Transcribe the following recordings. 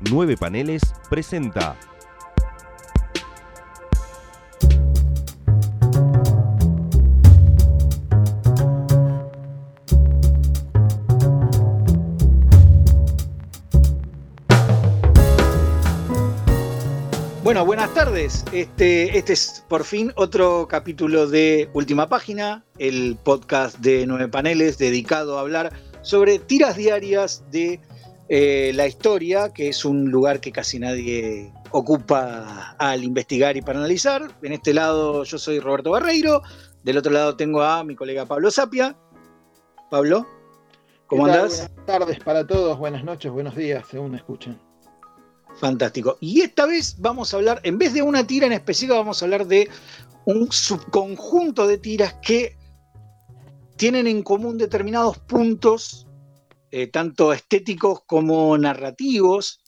Nueve Paneles presenta. Bueno, buenas tardes. Este, este es por fin otro capítulo de Última Página, el podcast de nueve paneles dedicado a hablar sobre tiras diarias de eh, la historia, que es un lugar que casi nadie ocupa al investigar y para analizar. En este lado yo soy Roberto Barreiro, del otro lado tengo a mi colega Pablo Sapia. Pablo, ¿cómo andas? Buenas tardes para todos, buenas noches, buenos días, según me escuchen. Fantástico. Y esta vez vamos a hablar, en vez de una tira en específico, vamos a hablar de un subconjunto de tiras que tienen en común determinados puntos, eh, tanto estéticos como narrativos,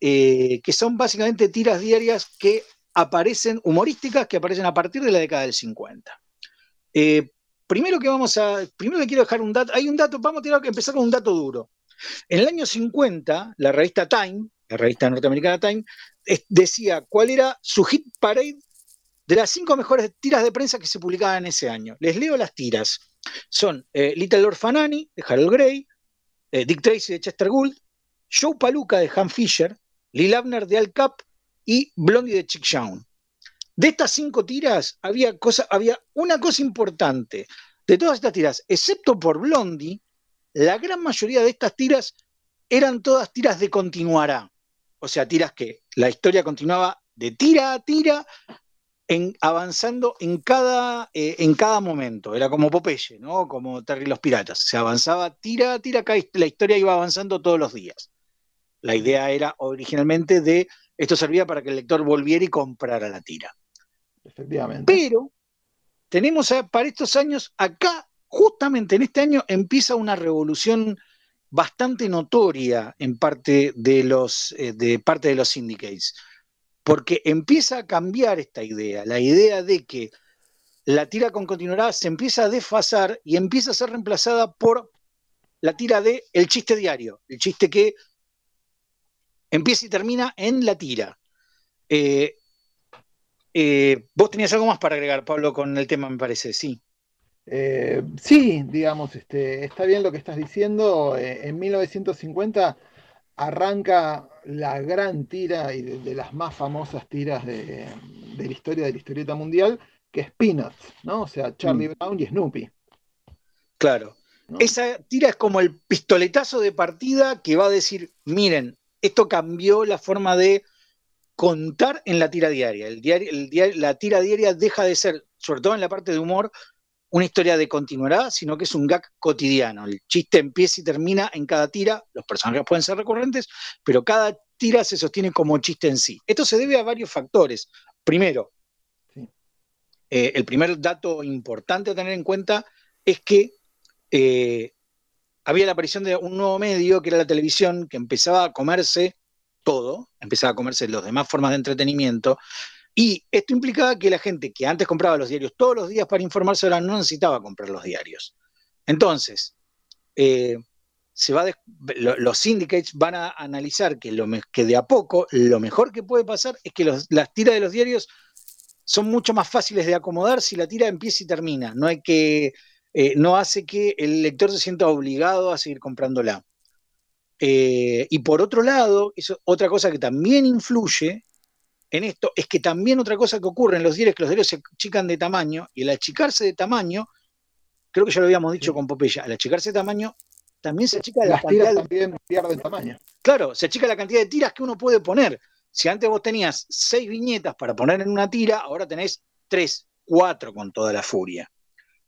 eh, que son básicamente tiras diarias que aparecen, humorísticas, que aparecen a partir de la década del 50. Eh, primero que vamos a, primero quiero dejar un dato, hay un dato, vamos a que empezar con un dato duro. En el año 50, la revista Time, la revista norteamericana Time, decía cuál era su hit parade de las cinco mejores tiras de prensa que se publicaban ese año. Les leo las tiras. Son Little Orphan Annie, de Harold Gray, eh, Dick Tracy, de Chester Gould, Joe Paluca, de Han Fisher, Lil Abner, de Al Cap y Blondie, de Chick Young. De estas cinco tiras había, cosa, había una cosa importante. De todas estas tiras, excepto por Blondie, la gran mayoría de estas tiras eran todas tiras de continuará o sea, tiras que la historia continuaba de tira a tira, en, avanzando en cada, eh, en cada momento. Era como Popeye, ¿no? Como Terry los Piratas. Se avanzaba tira tira, la historia iba avanzando todos los días. La idea era originalmente de esto servía para que el lector volviera y comprara la tira. Efectivamente. Pero tenemos para estos años, acá, justamente en este año, empieza una revolución bastante notoria en parte de los, eh, de parte de los syndicates, porque empieza a cambiar esta idea, la idea de que la tira con continuidad se empieza a desfasar y empieza a ser reemplazada por la tira de el chiste diario, el chiste que empieza y termina en la tira. Eh, eh, vos tenías algo más para agregar, Pablo, con el tema, me parece, sí. Eh, sí, digamos, este, está bien lo que estás diciendo. En 1950 arranca la gran tira y de, las más famosas tiras de, la historia de la historieta mundial, que es Peanuts, ¿no? O sea, Charlie mm. Brown y Snoopy. Claro. Esa tira es como el pistoletazo de partida que va a decir, miren, esto cambió la forma de contar en la tira diaria. El diario, el la tira diaria deja de ser, sobre todo en la parte de humor, una historia de continuará, sino que es un gag cotidiano. El chiste empieza y termina en cada tira, los personajes pueden ser recurrentes, pero cada tira se sostiene como chiste en sí. Esto se debe a varios factores. Primero, eh, el primer dato importante a tener en cuenta es que eh, había la aparición de un nuevo medio, que era la televisión, que empezaba a comerse todo, empezaba a comerse las demás formas de entretenimiento, y esto implicaba que la gente que antes compraba los diarios todos los días para informarse ahora no necesitaba comprar los diarios. Entonces, eh, se va los syndicates van a analizar que, lo que de a poco lo mejor que puede pasar es que las tiras de los diarios son mucho más fáciles de acomodar si la tira empieza y termina. No hay que, eh, no hace que el lector se sienta obligado a seguir comprándola. Eh, y por otro lado, otra cosa que también influye en esto es que también otra cosa que ocurre en los diarios es que los diarios se achican de tamaño y al achicarse de tamaño, creo que ya lo habíamos dicho con Popeya, al achicarse de tamaño también se achica la cantidad también pierden tamaño. Claro, se achica la cantidad de tiras que uno puede poner. Si antes vos tenías seis viñetas para poner en una tira, ahora tenés tres, cuatro con toda la furia.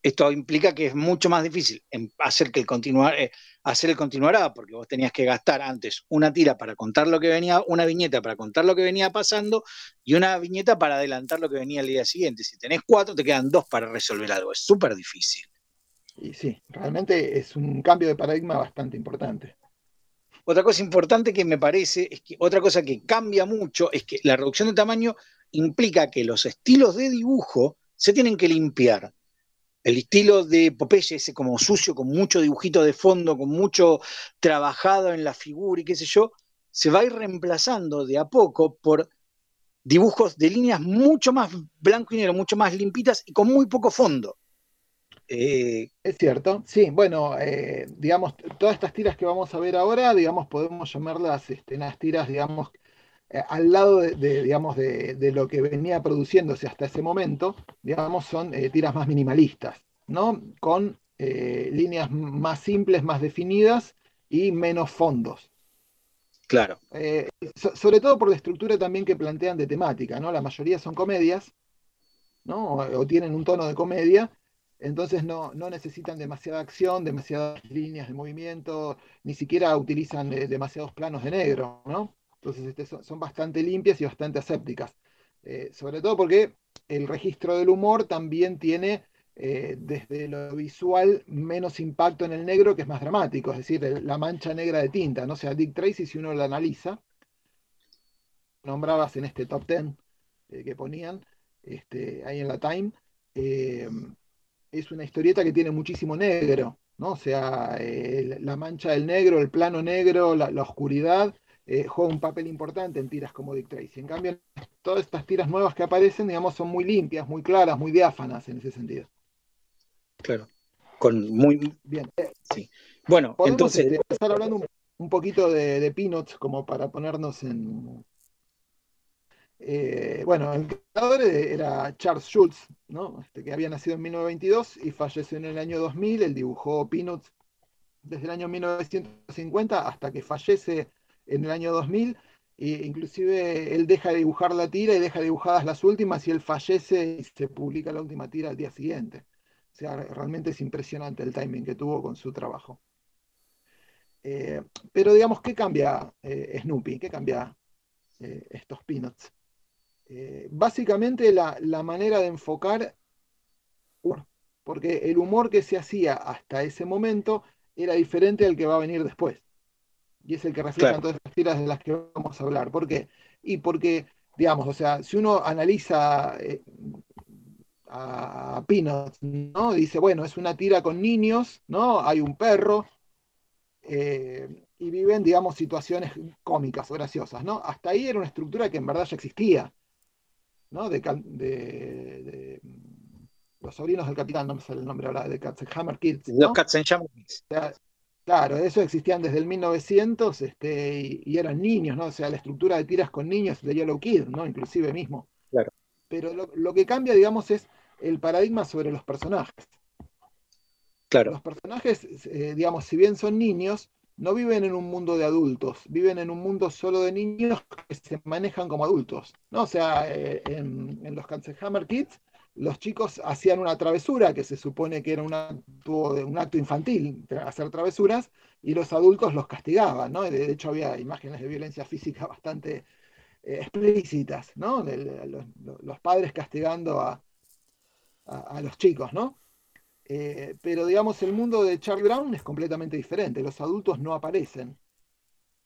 Esto implica que es mucho más difícil hacer que el continuar, eh, hacer el continuará, porque vos tenías que gastar antes una tira para contar lo que venía, una viñeta para contar lo que venía pasando y una viñeta para adelantar lo que venía el día siguiente. Si tenés cuatro, te quedan dos para resolver algo. Es súper difícil. Y sí, realmente es un cambio de paradigma bastante importante. Otra cosa importante que me parece es que otra cosa que cambia mucho es que la reducción de tamaño implica que los estilos de dibujo se tienen que limpiar el estilo de Popeye, ese como sucio, con mucho dibujito de fondo, con mucho trabajado en la figura y qué sé yo, se va a ir reemplazando de a poco por dibujos de líneas mucho más blanco y negro, mucho más limpitas y con muy poco fondo. Eh, es cierto, sí, bueno, eh, digamos, todas estas tiras que vamos a ver ahora, digamos, podemos llamarlas este, unas tiras, digamos, eh, al lado de, digamos, de, lo que venía produciéndose hasta ese momento, digamos, son tiras más minimalistas, ¿no? Con líneas más simples, más definidas y menos fondos. Claro. sobre todo por la estructura también que plantean de temática, ¿no? La mayoría son comedias, ¿no? o tienen un tono de comedia, entonces no, necesitan demasiada acción, demasiadas líneas de movimiento, ni siquiera utilizan eh, demasiados planos de negro, ¿no? Entonces este, son, bastante limpias y bastante asépticas. Eh, sobre todo porque el registro del humor también tiene eh, desde lo visual menos impacto en el negro, que es más dramático, es decir, la mancha negra de tinta. ¿no? O sea, Dick Tracy, si uno lo analiza, nombrabas en este top 10 que ponían este, ahí en la Time, es una historieta que tiene muchísimo negro, ¿no? O sea, eh, la mancha del negro, el plano negro, la, oscuridad, eh, juega un papel importante en tiras como Dick Tracy. En cambio, todas estas tiras nuevas que aparecen, digamos, son muy limpias, muy claras, muy diáfanas en ese sentido. Claro. Con muy bien. Sí. Bueno, entonces. Este, empezar hablando un, poquito de, de Peanuts como para ponernos en, eh, bueno, el creador era Charles Schultz, ¿no? este, que había nacido en 1922 y falleció en el año 2000. Él dibujó Peanuts desde el año 1950 hasta que fallece en el año 2000. E inclusive él deja de dibujar la tira y deja dibujadas las últimas y él fallece y se publica la última tira al día siguiente. O sea, realmente es impresionante el timing que tuvo con su trabajo. Eh, pero digamos, ¿qué cambia eh, Snoopy? ¿Qué cambia estos Peanuts? Eh, básicamente la, manera de enfocar, porque el humor que se hacía hasta ese momento era diferente al que va a venir después. Y es el que reflejan todas las tiras de las que vamos a hablar. ¿Por qué? Y porque, digamos, o sea, si uno analiza eh, a Peanuts, ¿no? Dice, bueno, es una tira con niños, ¿no? Hay un perro, eh, y viven, digamos, situaciones cómicas o graciosas, ¿no? Hasta ahí era una estructura que en verdad ya existía. ¿no? De, de, los sobrinos del capitán, no me sale el nombre ahora, de Katzenhammer Kids. Los Katzenhammer Kids. Claro, eso existían desde el 1900 este, y, eran niños, ¿no? O sea, la estructura de tiras con niños de Yellow Kid, ¿no? Inclusive mismo. Claro. Pero lo, que cambia, digamos, es el paradigma sobre los personajes. Claro. Los personajes, eh, digamos, si bien son niños, no viven en un mundo de adultos, viven en un mundo solo de niños que se manejan como adultos. ¿no? O sea, eh, en, los Katzenhammer Kids, los chicos hacían una travesura que se supone que era un acto, un acto infantil, hacer travesuras, y los adultos los castigaban. ¿no? De hecho, había imágenes de violencia física bastante eh, explícitas, ¿no? los, padres castigando a, los chicos, ¿no? Eh, pero digamos, el mundo de Charlie Brown es completamente diferente. Los adultos no aparecen,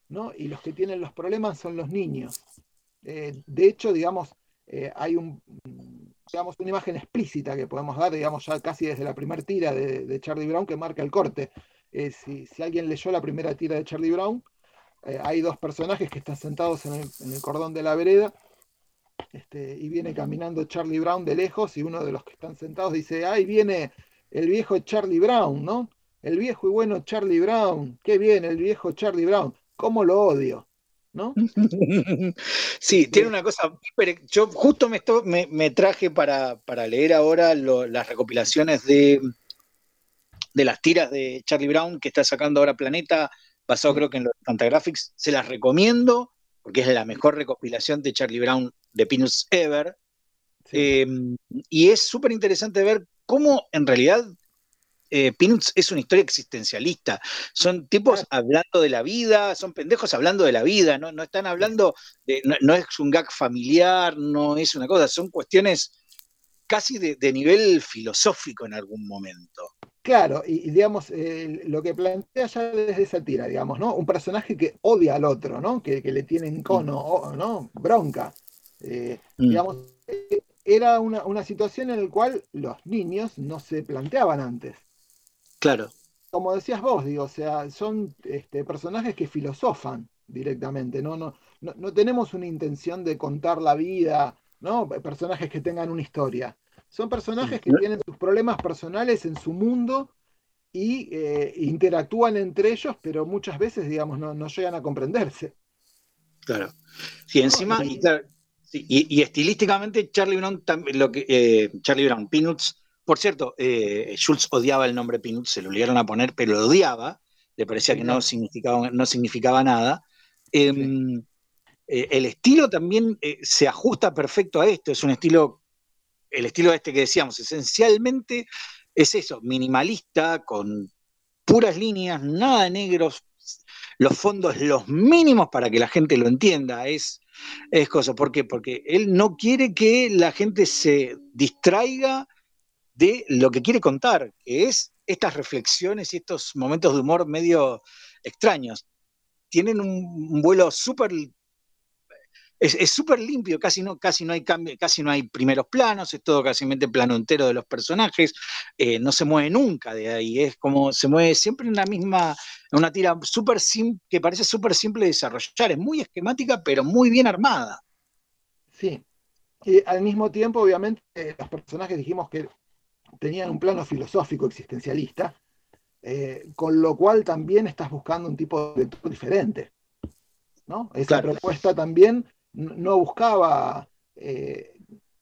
¿no? Y los que tienen los problemas son los niños. Eh, de hecho, digamos, hay un, digamos, una imagen explícita que podemos dar, digamos, ya casi desde la primera tira de, Charlie Brown que marca el corte. Si, alguien leyó la primera tira de Charlie Brown, hay dos personajes que están sentados en el, cordón de la vereda este, y viene caminando Charlie Brown de lejos y uno de los que están sentados dice, ahí viene el viejo Charlie Brown, ¿no? El viejo y bueno Charlie Brown, qué bien, el viejo Charlie Brown, cómo lo odio, ¿no? sí, tiene una cosa, yo justo me, me, traje para, leer ahora las recopilaciones de, de las tiras de Charlie Brown que está sacando ahora Planeta, basado creo que en los Fantagraphics, se las recomiendo porque es la mejor recopilación de Charlie Brown de Peanuts ever. Em, y es súper interesante ver cómo en realidad eh, Peanuts es una historia existencialista. Son tipos hablando de la vida, son pendejos hablando de la vida, no, no están hablando de, no, es un gag familiar, no es una cosa, son cuestiones casi de, nivel filosófico en algún momento. Claro, y, digamos, eh, lo que plantea ya desde esa tira, digamos, ¿no? Un personaje que odia al otro, ¿no? Que, le tiene encono, mm. ¿no? Bronca. Eh, mm. Digamos, era una, situación en la cual los niños no se planteaban antes. Claro. Como decías vos, digo, o sea, son este, personajes que filosofan, directamente, ¿no? No, no, tenemos una intención de contar la vida, ¿no? Personajes que tengan una historia. Son personajes que tienen sus problemas personales en su mundo y eh, interactúan entre ellos, pero muchas veces, digamos, no, llegan a comprenderse. Claro. Sí, encima, y, estilísticamente Charlie Brown, lo que, eh, Charlie Brown, Peanuts, por cierto, eh, Schultz odiaba el nombre Peanuts, se lo obligaron a poner, pero lo odiaba, le parecía que no significaba, no significaba nada. Em, el estilo también se ajusta perfecto a esto, es un estilo, el estilo este que decíamos, esencialmente es eso, minimalista, con puras líneas, nada de negros, los fondos los mínimos para que la gente lo entienda. Es, es cosa. ¿Por qué? Porque él no quiere que la gente se distraiga de lo que quiere contar, que es estas reflexiones y estos momentos de humor medio extraños. Tienen un vuelo súper es súper limpio, casi no, casi no hay cambio, casi no hay primeros planos, es todo casi plano entero de los personajes, eh, no se mueve nunca de ahí, es como se mueve siempre en la misma, una tira que parece súper simple de desarrollar, es muy esquemática, pero muy bien armada. Sí, y al mismo tiempo, obviamente, los personajes dijimos que tenían un plano filosófico existencialista, eh, con lo cual también estás buscando un tipo de lectura diferente. ¿no? Esa propuesta también no buscaba, eh,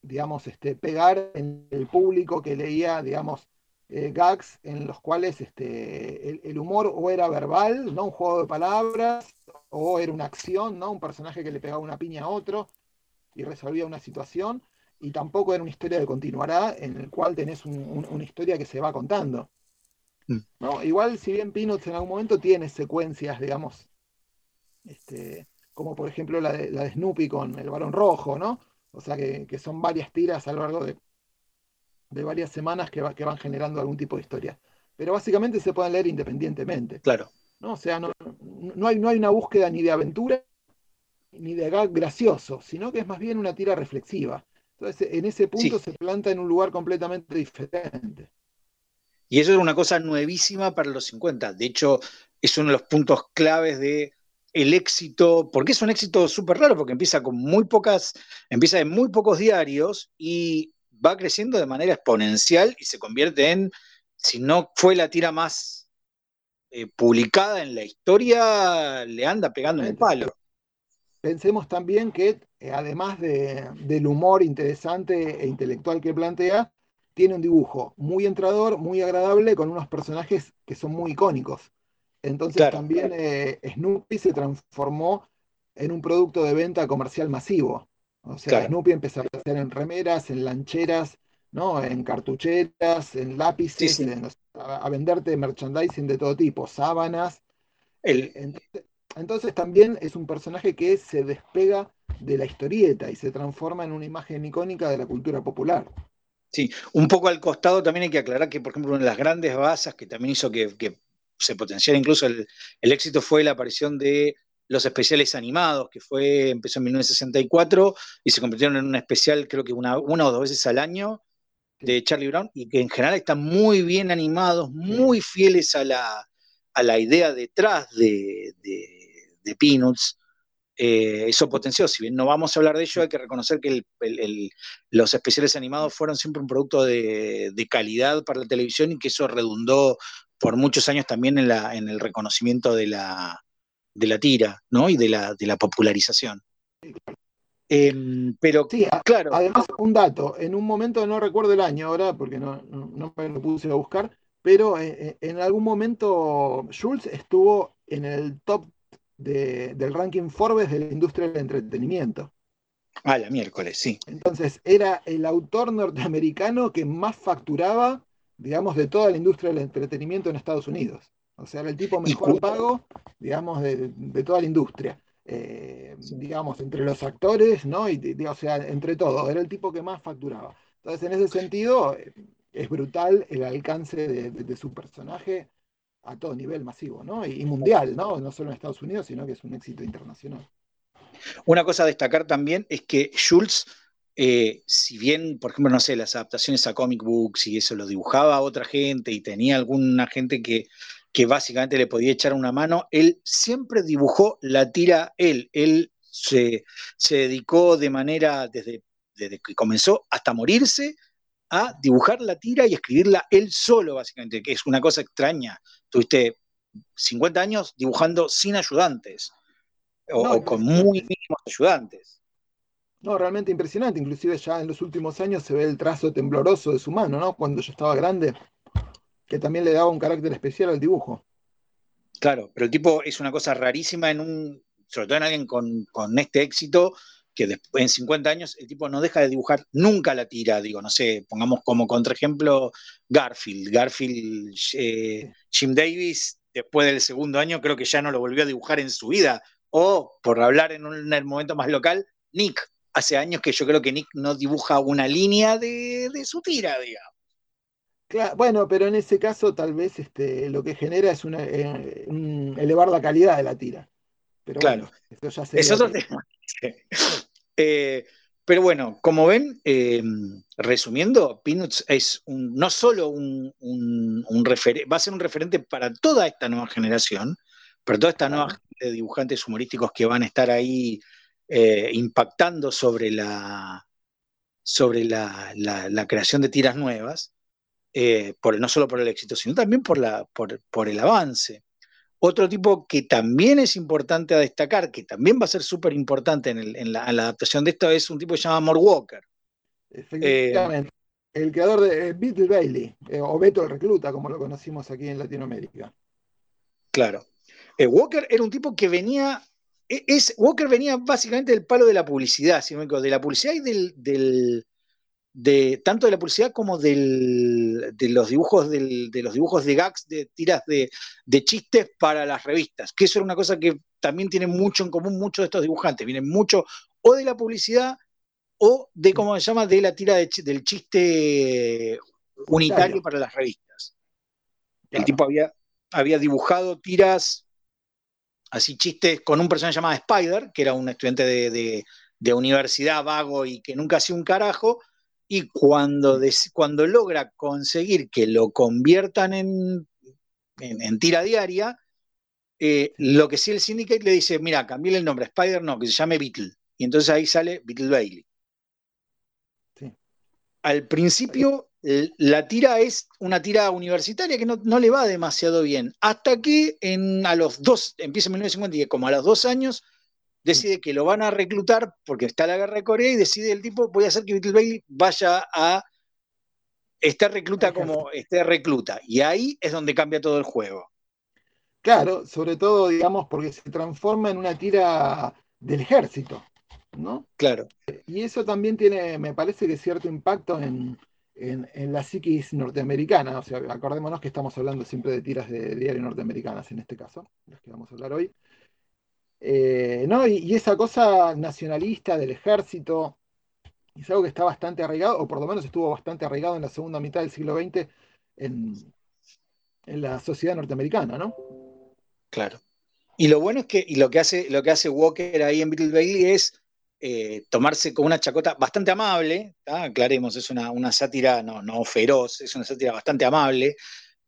digamos, este, pegar en el público que leía, digamos, eh, gags en los cuales este, el, humor o era verbal, ¿no? Un juego de palabras, o era una acción, ¿no? Un personaje que le pegaba una piña a otro y resolvía una situación, y tampoco era una historia de continuará en el cual tenés una historia que se va contando. Mm. ¿no? Igual, si bien Peanuts en algún momento tiene secuencias, digamos, este, como por ejemplo la de, la Snoopy con el varón rojo, ¿no? O sea que, son varias tiras a lo largo de, varias semanas que, que, van generando algún tipo de historia. Pero básicamente se pueden leer independientemente. Claro. ¿no? O sea, no, hay, no hay una búsqueda ni de aventura ni de gag gracioso, sino que es más bien una tira reflexiva. Entonces, en ese punto se planta en un lugar completamente diferente. Y eso es una cosa nuevísima para los 50. De hecho, es uno de los puntos claves de el éxito, porque es un éxito súper raro, porque empieza con muy pocas, empieza en muy pocos diarios y va creciendo de manera exponencial y se convierte en, si no fue la tira más eh, publicada en la historia, le anda pegando en el palo. Pensemos también que, eh, además del humor interesante e intelectual que plantea, tiene un dibujo muy entrador, muy agradable, con unos personajes que son muy icónicos. Entonces también eh, Snoopy se transformó en un producto de venta comercial masivo. O sea, Snoopy empezó a hacer en remeras, en lancheras, ¿no? en cartucheras, en lápices, a, venderte merchandising de todo tipo, sábanas. Entonces, también es un personaje que se despega de la historieta y se transforma en una imagen icónica de la cultura popular. Sí, un poco al costado también hay que aclarar que, por ejemplo, una de las grandes basas que también hizo que se potenciara incluso el, éxito fue la aparición de los especiales animados, que fue, empezó en 1964 y se convirtieron en un especial, creo que una, una o dos veces al año, de Charlie Brown, y que en general están muy bien animados, muy fieles a la, a la idea detrás de, de, Peanuts. Eh, eso potenció, si bien no vamos a hablar de ello, hay que reconocer que los especiales animados fueron siempre un producto de, de, calidad para la televisión y que eso redundó por muchos años también en, la, en el reconocimiento de la, de la tira, ¿no? Y de la, de la popularización. Em, pero sí, claro. Además, un dato, en un momento no recuerdo el año ahora, porque no, no, me lo puse a buscar, pero eh, eh, en algún momento Schultz estuvo en el top del ranking Forbes de la industria del entretenimiento. Ah, la miércoles, sí. Entonces, era el autor norteamericano que más facturaba digamos, de toda la industria del entretenimiento en Estados Unidos. O sea, era el tipo mejor pago, digamos, de, toda la industria. Eh, digamos, entre los actores, ¿no? Y, o sea, entre todos, era el tipo que más facturaba. Entonces, en ese sentido, eh, es brutal el alcance de, su personaje a todo nivel masivo, ¿no? Y, mundial, ¿no? No solo en Estados Unidos, sino que es un éxito internacional. Una cosa a destacar también es que Schultz eh, si bien, por ejemplo, no sé, las adaptaciones a comic books y eso lo dibujaba otra gente y tenía alguna gente que que básicamente le podía echar una mano, él siempre dibujó la tira él. Él se, dedicó de manera, desde, desde que comenzó hasta morirse, a dibujar la tira y escribirla él solo, básicamente, que es una cosa extraña. Tuviste 50 años dibujando sin ayudantes o, con muy mínimos ayudantes. No, realmente impresionante. Inclusive ya en los últimos años se ve el trazo tembloroso de su mano, ¿no? Cuando yo estaba grande, que también le daba un carácter especial al dibujo. Claro, pero el tipo es una cosa rarísima en un, sobre todo en alguien con, con este éxito, que después, en 50 años el tipo no deja de dibujar nunca la tira, digo, no sé, pongamos como contraejemplo Garfield, Garfield, eh, Jim Davis, después del segundo año creo que ya no lo volvió a dibujar en su vida, o por hablar en un, momento más local, Nick, hace años que yo creo que Nick no dibuja una línea de, su tira, digamos. Claro, bueno, pero en ese caso tal vez este, lo que genera es una, eh, elevar la calidad de la tira. Pero claro, eso ya es otro tema. Eh, pero bueno, como ven, eh, resumiendo, Peanuts es no solo un, referente, va a ser un referente para toda esta nueva generación, para toda esta nueva generación de dibujantes humorísticos que van a estar ahí eh, impactando sobre la, sobre la, creación de tiras nuevas, por, no solo por el éxito, sino también por, la, por el avance. Otro tipo que también es importante a destacar, que también va a ser súper importante en, la, adaptación de esto, es un tipo que se llama Mort Walker. Efectivamente. el creador de eh, Beetle Bailey, eh, o Beto el Recluta, como lo conocimos aquí en Latinoamérica. Claro. Eh, Walker era un tipo que venía. E, es, Walker venía básicamente del palo de la publicidad, de la publicidad y del de tanto de la publicidad como de los dibujos de los dibujos de gags, de tiras de, chistes para las revistas, que eso era una cosa que también tienen mucho en común muchos de estos dibujantes, vienen mucho o de la publicidad o de, ¿cómo se llama?, de la tira del chiste unitario para las revistas. El tipo había, había dibujado tiras, así chistes, con un personaje llamado Spider, que era un estudiante de, de universidad vago y que nunca hacía un carajo, y cuando, cuando logra conseguir que lo conviertan en, en, tira diaria, eh, lo que sí el Syndicate le dice, mira, cambié el nombre, Spider no, que se llame Beetle. Y entonces ahí sale Beetle Bailey. Al principio la tira es una tira universitaria que no, le va demasiado bien, hasta que en, a los dos, empieza en 1950 y como a los dos años decide que lo van a reclutar porque está la guerra de Corea y decide el tipo, voy a hacer que Beetle Bailey vaya a estar recluta como esté recluta. Y ahí es donde cambia todo el juego. Claro, sobre todo, digamos, porque se transforma en una tira del ejército, ¿no? Claro. Y eso también tiene, me parece que cierto impacto en, la psiquis norteamericana. O sea, acordémonos que estamos hablando siempre de tiras de diario norteamericanas en este caso, las que vamos a hablar hoy. Eh, ¿no? Y, esa cosa nacionalista del ejército es algo que está bastante arraigado, o por lo menos estuvo bastante arraigado en la segunda mitad del siglo XX en, la sociedad norteamericana, ¿no? Claro. Y lo bueno es que, y lo que hace, lo que hace Walker ahí en Beetle Bailey es eh, tomarse con una chacota bastante amable, aclaremos, es una, una sátira no, no feroz, es una sátira bastante amable,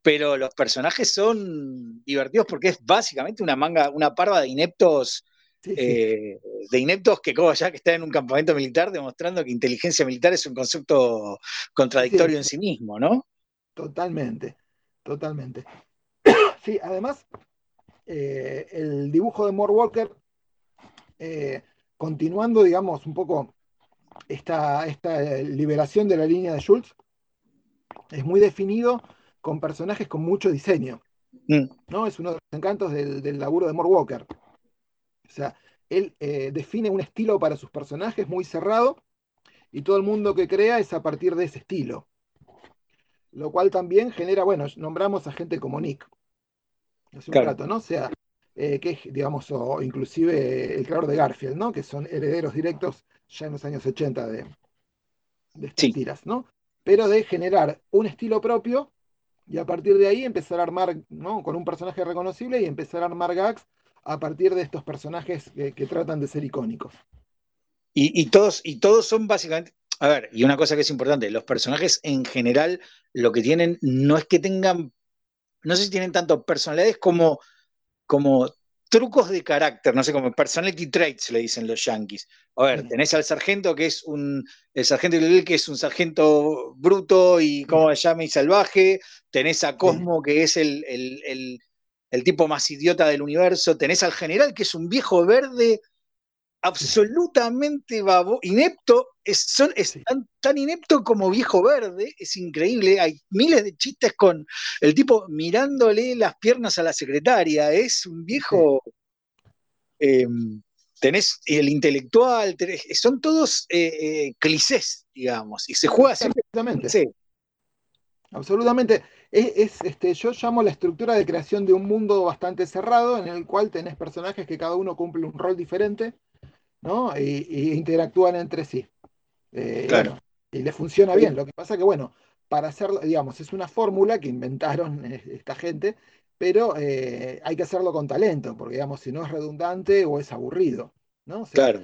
pero los personajes son divertidos porque es básicamente una manga, una parva de ineptos, eh, de ineptos que como ya que están en un campamento militar demostrando que inteligencia militar es un concepto contradictorio en sí mismo, ¿no? Totalmente, totalmente. Sí, además, eh, el dibujo de More Walker, eh, continuando, digamos, un poco esta, esta liberación de la línea de Schultz, es muy definido con personajes con mucho diseño. Mm. ¿no? Es uno de los encantos del, laburo de Mort Walker. O sea, él eh, define un estilo para sus personajes muy cerrado y todo el mundo que crea es a partir de ese estilo. Lo cual también genera, bueno, nombramos a gente como Nick. Hace un rato, ¿no? O sea, eh, que es, digamos, o inclusive el creador de Garfield, ¿no? Que son herederos directos ya en los años 80 de, de estas tiras, ¿no? Pero de generar un estilo propio y a partir de ahí empezar a armar, ¿no? Con un personaje reconocible y empezar a armar gags a partir de estos personajes que, tratan de ser icónicos. Y, todos, y todos son básicamente, a ver, y una cosa que es importante, los personajes en general lo que tienen no es que tengan no sé si tienen tanto personalidades como, como trucos de carácter, no sé, como personality traits le dicen los yankees. A ver, tenés al sargento que es un, el sargento que es un sargento bruto y, como se llama, y salvaje, tenés a Cosmo que es el, el, tipo más idiota del universo, tenés al general que es un viejo verde absolutamente babo, inepto, es, son, tan, inepto como viejo verde, es increíble, hay miles de chistes con el tipo mirándole las piernas a la secretaria, es un viejo, em, tenés el intelectual, son todos eh, eh, clichés, digamos, y se juega siempre. Absolutamente. Absolutamente. Es, este, yo llamo la estructura de creación de un mundo bastante cerrado en el cual tenés personajes que cada uno cumple un rol diferente ¿no? Y, interactúan entre sí. Eh, claro. y le funciona bien. Lo que pasa que, bueno, para hacerlo, digamos, es una fórmula que inventaron eh, esta gente, pero eh, hay que hacerlo con talento, porque, digamos, si no es redundante o es aburrido, ¿no? claro,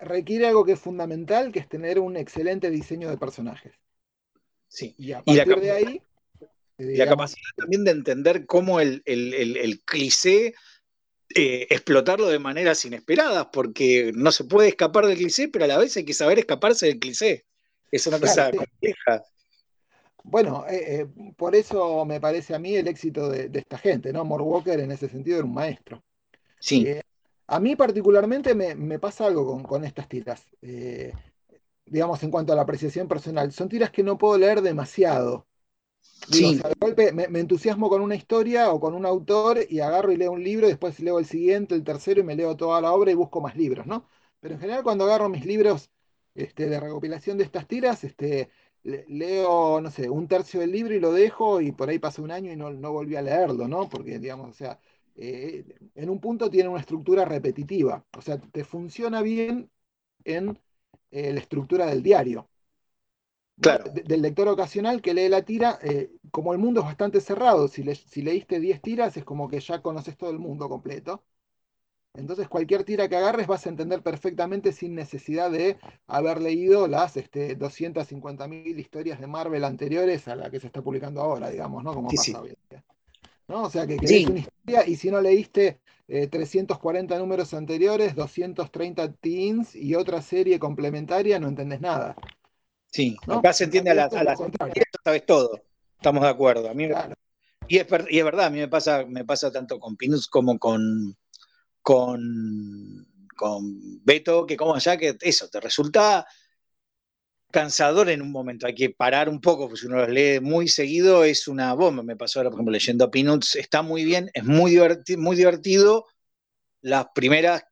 requiere algo que es fundamental, que es tener un excelente diseño de personajes. Sí. Y a partir de ahí... la capacidad también de entender cómo el, el, el, el cliché eh, explotarlo de maneras inesperadas, porque no se puede escapar del cliché, pero a la vez hay que saber escaparse del cliché. Es una cosa compleja. Bueno, eh, eh, por eso me parece a mí el éxito de, esta gente, ¿no? Mort Walker en ese sentido era un maestro. Sí. a mí particularmente me, pasa algo con, con estas tiras, digamos en cuanto a la apreciación personal. Son tiras que no puedo leer demasiado sí. de golpe me, entusiasmo con una historia o con un autor y agarro y leo un libro, y después leo el siguiente, el tercero y me leo toda la obra y busco más libros, ¿no? Pero en general cuando agarro mis libros este, de recopilación de estas tiras, este, leo, no sé, un tercio del libro y lo dejo y por ahí pasa un año y no, no volví a leerlo, ¿no? Porque, digamos, o sea, eh, en un punto tiene una estructura repetitiva, o sea, te funciona bien en eh, la estructura del diario del lector ocasional que lee la tira, eh, como el mundo es bastante cerrado, si, si leíste 10 tiras es como que ya conoces todo el mundo completo. Entonces cualquier tira que agarres vas a entender perfectamente sin necesidad de haber leído las este, 250.000 historias de Marvel anteriores a la que se está publicando ahora, digamos, ¿no? Como pasa hoy ¿No? O sea que querés una historia y si no leíste 340 eh, números anteriores, 230 teens y otra serie complementaria, no entendés nada. Sí, acá se entiende a la, a sabes todo. Estamos de acuerdo. A mí y, es, y, es, verdad, a mí me pasa, me pasa tanto con Pinus como con, con, con Beto, que como allá que eso, te resulta cansador en un momento, hay que parar un poco, porque si uno los lee muy seguido es una bomba. Me pasó ahora, por ejemplo, leyendo Peanuts, está muy bien, es muy, muy divertido las primeras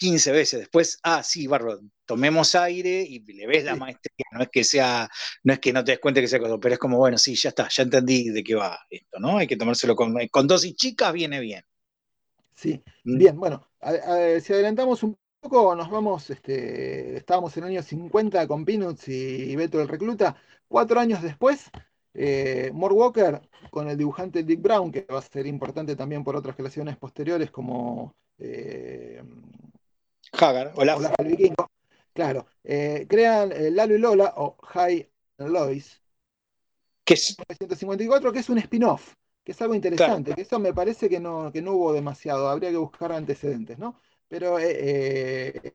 15 veces. Después, ah, sí, Barro, tomemos aire y le ves la maestría. No es que sea, no es que no te des cuenta que sea cosa, pero es como, bueno, sí, ya está, ya entendí de qué va esto, ¿no? Hay que tomárselo con, con dosis chicas, viene bien. Sí, mm. bien, bueno, si adelantamos un poco, nos vamos, este, estábamos en el año 50 con Peanuts y, Beto el Recluta. Cuatro años después, eh, More Walker con el dibujante Dick Brown, que va a ser importante también por otras creaciones posteriores como eh, Hagar, hola. Claro, eh, crean eh, Lalo y Lola o High and Lois. Que es? 1954, que es un spin-off, que es algo interesante, que eso me parece que no, que no hubo demasiado, habría que buscar antecedentes, ¿no? Pero eh,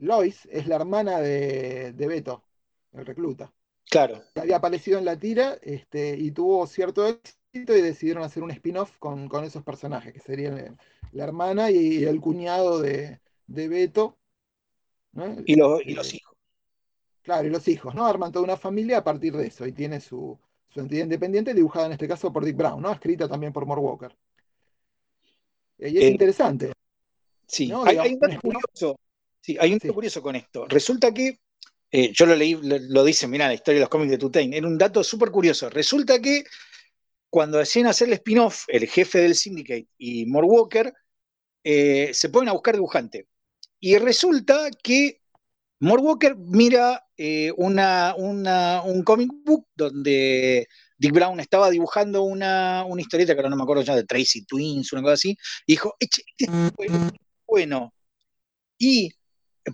Lois es la hermana de, Beto, el recluta. Claro. había aparecido en la tira este, y tuvo cierto éxito y decidieron hacer un spin-off con, esos personajes, que serían la hermana y el cuñado de, Beto. Y, los, hijos. Claro, y los hijos, ¿no? Arman toda una familia a partir de eso y tiene su, entidad independiente dibujada en este caso por Dick Brown, ¿no? Escrita también por Mort Walker. Eh, y es eh, interesante. Sí, hay, un dato curioso. Sí, hay un dato curioso con esto. Resulta que, eh, yo lo leí, lo, dice, mira, la historia de los cómics de Tutain, era un dato súper curioso. Resulta que cuando deciden hacer el spin-off, el jefe del Syndicate y Mort Walker, se ponen a buscar dibujante. Y resulta que Mort Walker mira eh, una, un comic book donde Dick Brown estaba dibujando una, historieta que ahora no me acuerdo ya de Tracy Twins, una cosa así, y dijo, este es bueno. Y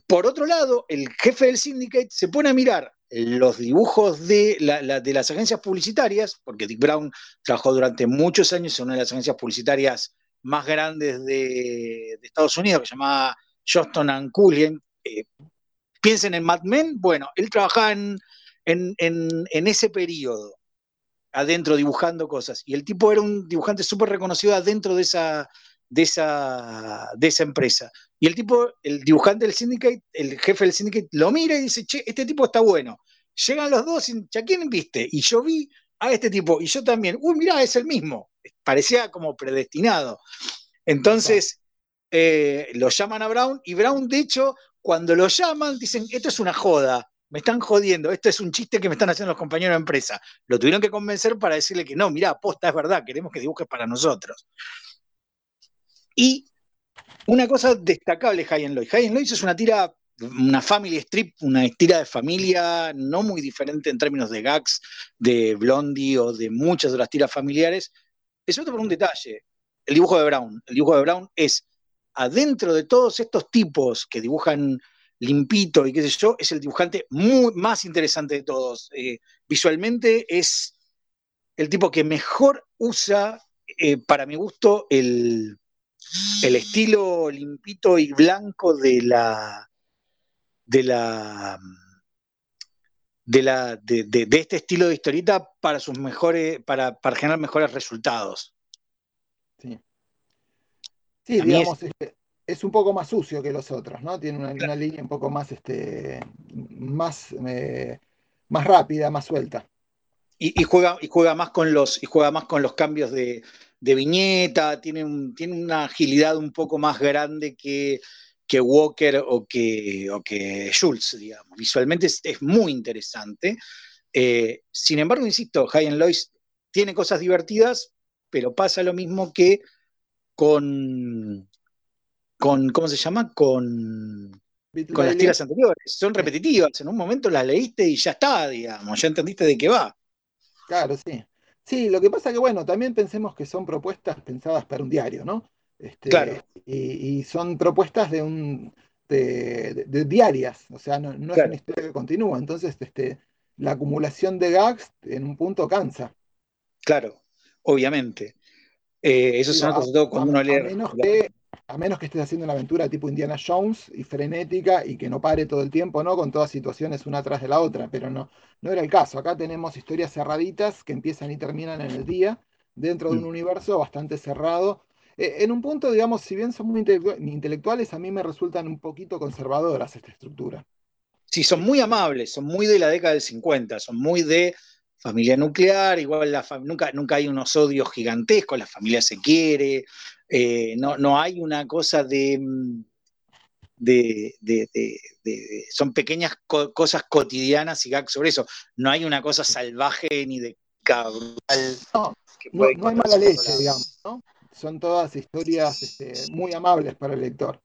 por otro lado, el jefe del syndicate se pone a mirar los dibujos de, las agencias publicitarias, porque Dick Brown trabajó durante muchos años en una de las agencias publicitarias más grandes de, Estados Unidos, que se llamaba Johnston Cullen. Eh, piensen en Mad Men, bueno, él trabajaba en, en, ese periodo, adentro dibujando cosas, y el tipo era un dibujante súper reconocido adentro de esa, de esa, de esa empresa. Y el tipo, el dibujante del syndicate, el jefe del syndicate, lo mira y dice, che, este tipo está bueno. Llegan los dos y ¿a quién viste? Y yo vi a este tipo, y yo también, uy, mirá, es el mismo. Parecía como predestinado. Entonces, eh, lo llaman a Brown, y Brown, de hecho, cuando lo llaman, dicen, esto es una joda, me están jodiendo, esto es un chiste que me están haciendo los compañeros de empresa. Lo tuvieron que convencer para decirle que no, mirá, posta, es verdad, queremos que dibujes para nosotros. Y una cosa destacable de High and Lois. High Lois es una tira, una family strip, una tira de familia no muy diferente en términos de gags de Blondie o de muchas de las tiras familiares, excepto por un detalle, el dibujo de Brown. El dibujo de Brown es adentro de todos estos tipos que dibujan limpito y qué sé yo, es el dibujante más interesante de todos. Eh, visualmente es el tipo que mejor usa, eh, para mi gusto, el, el estilo limpito y blanco de la de la de, la, de, este estilo de historieta para sus mejores para, para generar mejores resultados. Sí, sí digamos es, un poco más sucio que los otros no tiene una, línea un poco más este más eh, más rápida más suelta. Y, juega y juega más con los y juega más con los cambios de, de viñeta, tiene, tiene una agilidad un poco más grande que, que Walker o que, o que Schultz, digamos. Visualmente es, muy interesante. Eh, sin embargo, insisto, and Lois tiene cosas divertidas, pero pasa lo mismo que con, con ¿cómo se llama? Con, con las tiras anteriores. Son repetitivas. En un momento las leíste y ya está, digamos, ya entendiste de qué va. Claro, sí. Sí, lo que pasa que, bueno, también pensemos que son propuestas pensadas para un diario, ¿no? Este, claro. Y, son propuestas de un de, diarias, o sea, no, es una historia que continúa. Entonces, este, la acumulación de gags en un punto cansa. Claro, obviamente. Eh, eso es una cosa todo cuando uno lee. menos que a menos que estés haciendo una aventura tipo Indiana Jones y frenética y que no pare todo el tiempo, ¿no? Con todas situaciones una tras de la otra, pero no, no era el caso. Acá tenemos historias cerraditas que empiezan y terminan en el día, dentro de un mm. universo bastante cerrado. Eh, en un punto, digamos, si bien son muy intelectuales, a mí me resultan un poquito conservadoras esta estructura. Sí, son muy amables, son muy de la década del 50, son muy de familia nuclear, igual la nunca, nunca hay unos odios gigantescos, la familia se quiere, eh, no, hay una cosa de, mm, de, son pequeñas cosas cotidianas y gags sobre eso, no hay una cosa salvaje ni de cabral. No, no, hay mala leche, digamos, ¿no? Son todas historias este, muy amables para el lector.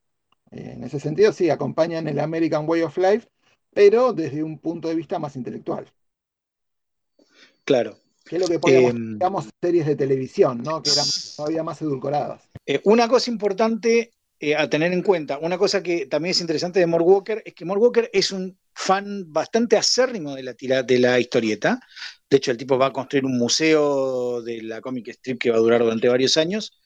Eh, en ese sentido, sí, acompañan el American Way of Life, pero desde un punto de vista más intelectual. Claro. Que es lo que podemos, eh, series de televisión, ¿no? Que eran todavía más edulcoradas. Eh, una cosa importante eh, a tener en cuenta, una cosa que también es interesante de Mort Walker, es que Mort Walker es un fan bastante acérrimo de la, de la historieta. De hecho, el tipo va a construir un museo de la comic strip que va a durar durante varios años.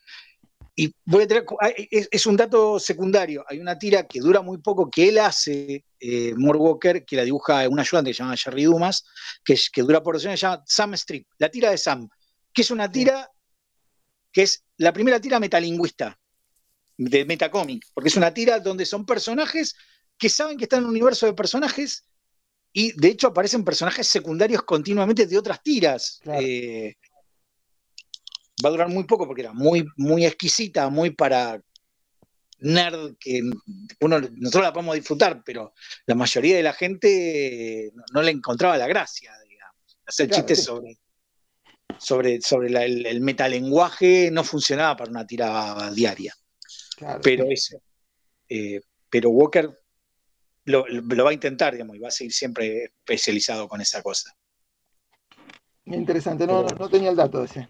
Y voy a tener, es, un dato secundario. Hay una tira que dura muy poco que él hace, eh, Walker, que la dibuja un ayudante que se llama Jerry Dumas, que, que dura por se llama Sam Strip, la tira de Sam, que es una tira que es la primera tira metalingüista de Metacomic, porque es una tira donde son personajes que saben que están en un universo de personajes y de hecho aparecen personajes secundarios continuamente de otras tiras. Eh, va a durar muy poco porque era muy, muy exquisita, muy para nerd que uno, nosotros la podemos disfrutar, pero la mayoría de la gente no, le encontraba la gracia, digamos. Hacer chistes sobre, sobre, sobre el, metalenguaje no funcionaba para una tira diaria. pero eso. Eh, pero Walker lo, va a intentar, digamos, y va a seguir siempre especializado con esa cosa. Interesante, no, no tenía el dato de ese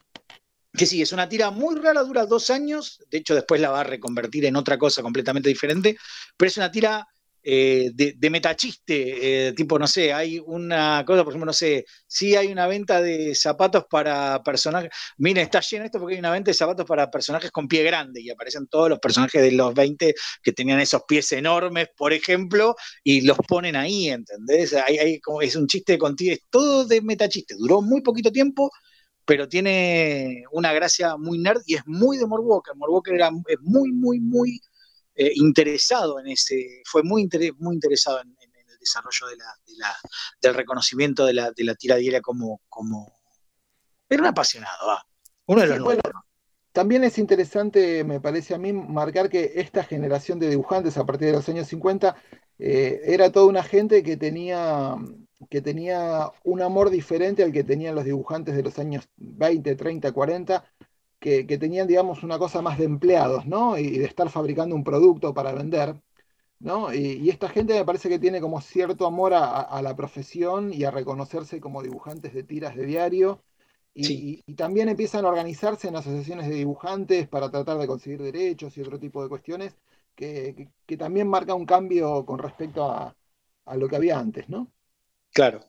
que sí, es una tira muy rara, dura dos años, de hecho después la va a reconvertir en otra cosa completamente diferente, pero es una tira eh, de, metachiste, eh, tipo, no sé, hay una cosa, por ejemplo, no sé, si hay una venta de zapatos para personajes, miren, está lleno esto porque hay una venta de zapatos para personajes con pie grande y aparecen todos los personajes de los 20 que tenían esos pies enormes, por ejemplo, y los ponen ahí, ¿entendés? Hay, es un chiste contigo, es todo de metachiste, duró muy poquito tiempo, pero tiene una gracia muy nerd y es muy de Morwalker. Morwalker era es muy, muy, muy eh, interesado en ese, fue muy, muy interesado en, el desarrollo de la, del reconocimiento de la, de la tira diaria como, como. Era un apasionado, va. Uno de los También es interesante, me parece a mí, marcar que esta generación de dibujantes a partir de los años 50 eh, era toda una gente que tenía, que tenía un amor diferente al que tenían los dibujantes de los años 20, 30, 40, que, tenían, digamos, una cosa más de empleados, ¿no? Y de estar fabricando un producto para vender, ¿no? Y, esta gente me parece que tiene como cierto amor a, la profesión y a reconocerse como dibujantes de tiras de diario. Y, también empiezan a organizarse en asociaciones de dibujantes para tratar de conseguir derechos y otro tipo de cuestiones que, también marca un cambio con respecto a, lo que había antes, ¿no? Claro.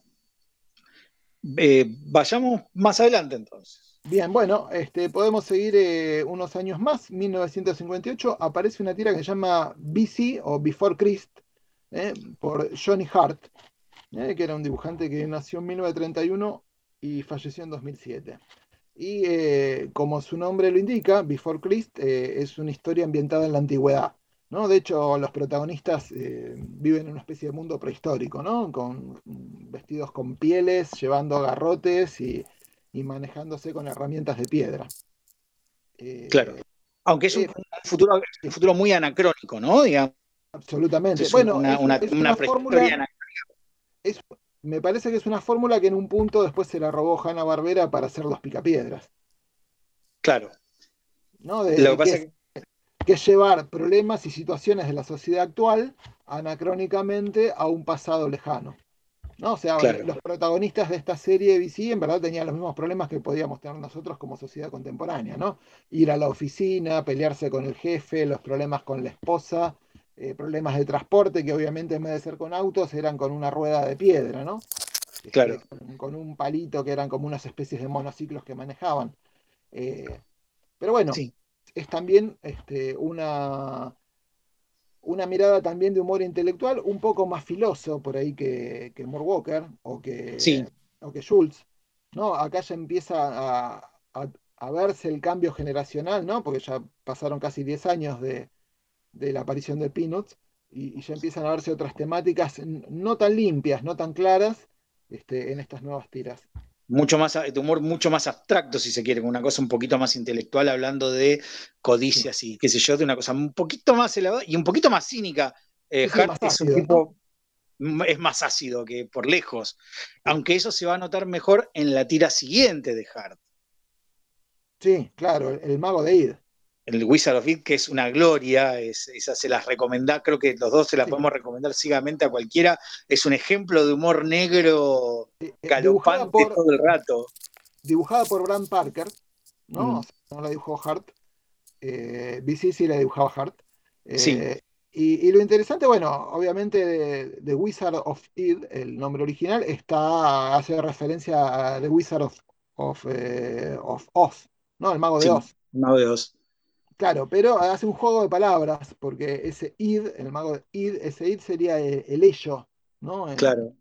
Eh, vayamos más adelante entonces. Bien, bueno, este, podemos seguir eh, unos años más. 1958 aparece una tira que se llama BC o Before Christ eh, por Johnny Hart, que era un dibujante que nació en 1931 y falleció en 2007. Y como su nombre lo indica, Before Christ es una historia ambientada en la antigüedad. ¿No? De hecho, los protagonistas viven en una especie de mundo prehistórico, ¿no? con vestidos con pieles, llevando garrotes y y manejándose con herramientas de piedra. Eh, claro. Aunque es un, eh, futuro, futuro muy anacrónico, ¿no? Absolutamente. bueno, una, una, fórmula, me parece que es una fórmula que en un punto después se la robó Hanna Barbera para hacer los picapiedras. Claro. ¿No? De, Lo que, pasa es, que es llevar problemas y situaciones de la sociedad actual anacrónicamente a un pasado lejano. ¿no? O sea, los protagonistas de esta serie BC en verdad tenían los mismos problemas que podíamos tener nosotros como sociedad contemporánea, ¿no? Ir a la oficina, pelearse con el jefe, los problemas con la esposa, eh, problemas de transporte que obviamente en vez de ser con autos eran con una rueda de piedra, ¿no? Este, claro. con, un palito que eran como unas especies de monociclos que manejaban. Eh, pero bueno, es también este, una una mirada también de humor intelectual, un poco más filoso por ahí que, que Walker o que, o que Schultz. ¿no? Acá ya empieza a, verse el cambio generacional, ¿no? porque ya pasaron casi 10 años de, la aparición de Peanuts y, ya empiezan a verse otras temáticas no tan limpias, no tan claras este, en estas nuevas tiras mucho más, de humor mucho más abstracto, si se quiere, una cosa un poquito más intelectual, hablando de codicias y qué sé yo, de una cosa un poquito más elevada y un poquito más cínica. Eh, Hart es un tipo, es más ácido que por lejos, aunque eso se va a notar mejor en la tira siguiente de Hart. Sí, claro, el mago de Id el Wizard of It, que es una gloria, esa se las recomendá, creo que los dos se las podemos recomendar ciegamente a cualquiera, es un ejemplo de humor negro eh, galopante todo el rato. Dibujada por Bram Parker, ¿no? Mm. no la dibujó Hart, eh, BC sí la dibujaba Hart. Eh, sí. Y, lo interesante, bueno, obviamente de, Wizard of Id, el nombre original, está, hace referencia a The Wizard of, of, Oz, ¿no? El mago de Oz. El mago de Oz. Claro, pero hace un juego de palabras, porque ese id, el mago de id, ese id sería el, ello, ¿no? Claro.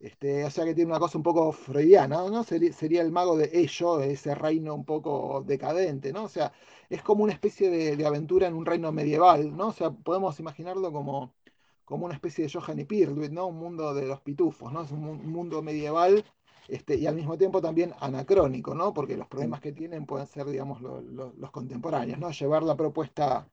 Este, o sea que tiene una cosa un poco freudiana, ¿no? Sería, el mago de ello, ese reino un poco decadente, ¿no? O sea, es como una especie de, aventura en un reino medieval, ¿no? O sea, podemos imaginarlo como, como una especie de Johann y Pirduit, ¿no? Un mundo de los pitufos, ¿no? Es un mundo medieval este, y al mismo tiempo también anacrónico, ¿no? Porque los problemas que tienen pueden ser, digamos, los contemporáneos, ¿no? Llevar la propuesta,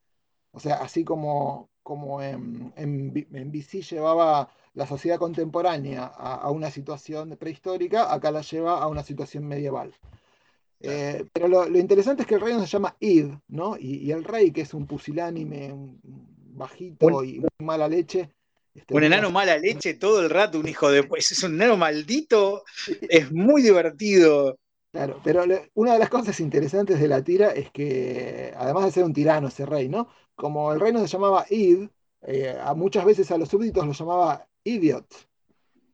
o sea, así como, como en, en, BC llevaba la sociedad contemporánea a, una situación prehistórica, acá la lleva a una situación medieval. Eh, pero lo, interesante es que el reino se llama Id, ¿no? Y, el rey, que es un pusilánime, bajito y muy mala leche, este, un enano mala leche todo el rato, un hijo de. Pues es un enano maldito, es muy divertido. Claro, pero una de las cosas interesantes de la tira es que, además de ser un tirano ese rey, ¿no? Como el reino se llamaba Id, eh, a muchas veces a los súbditos los llamaba idiot.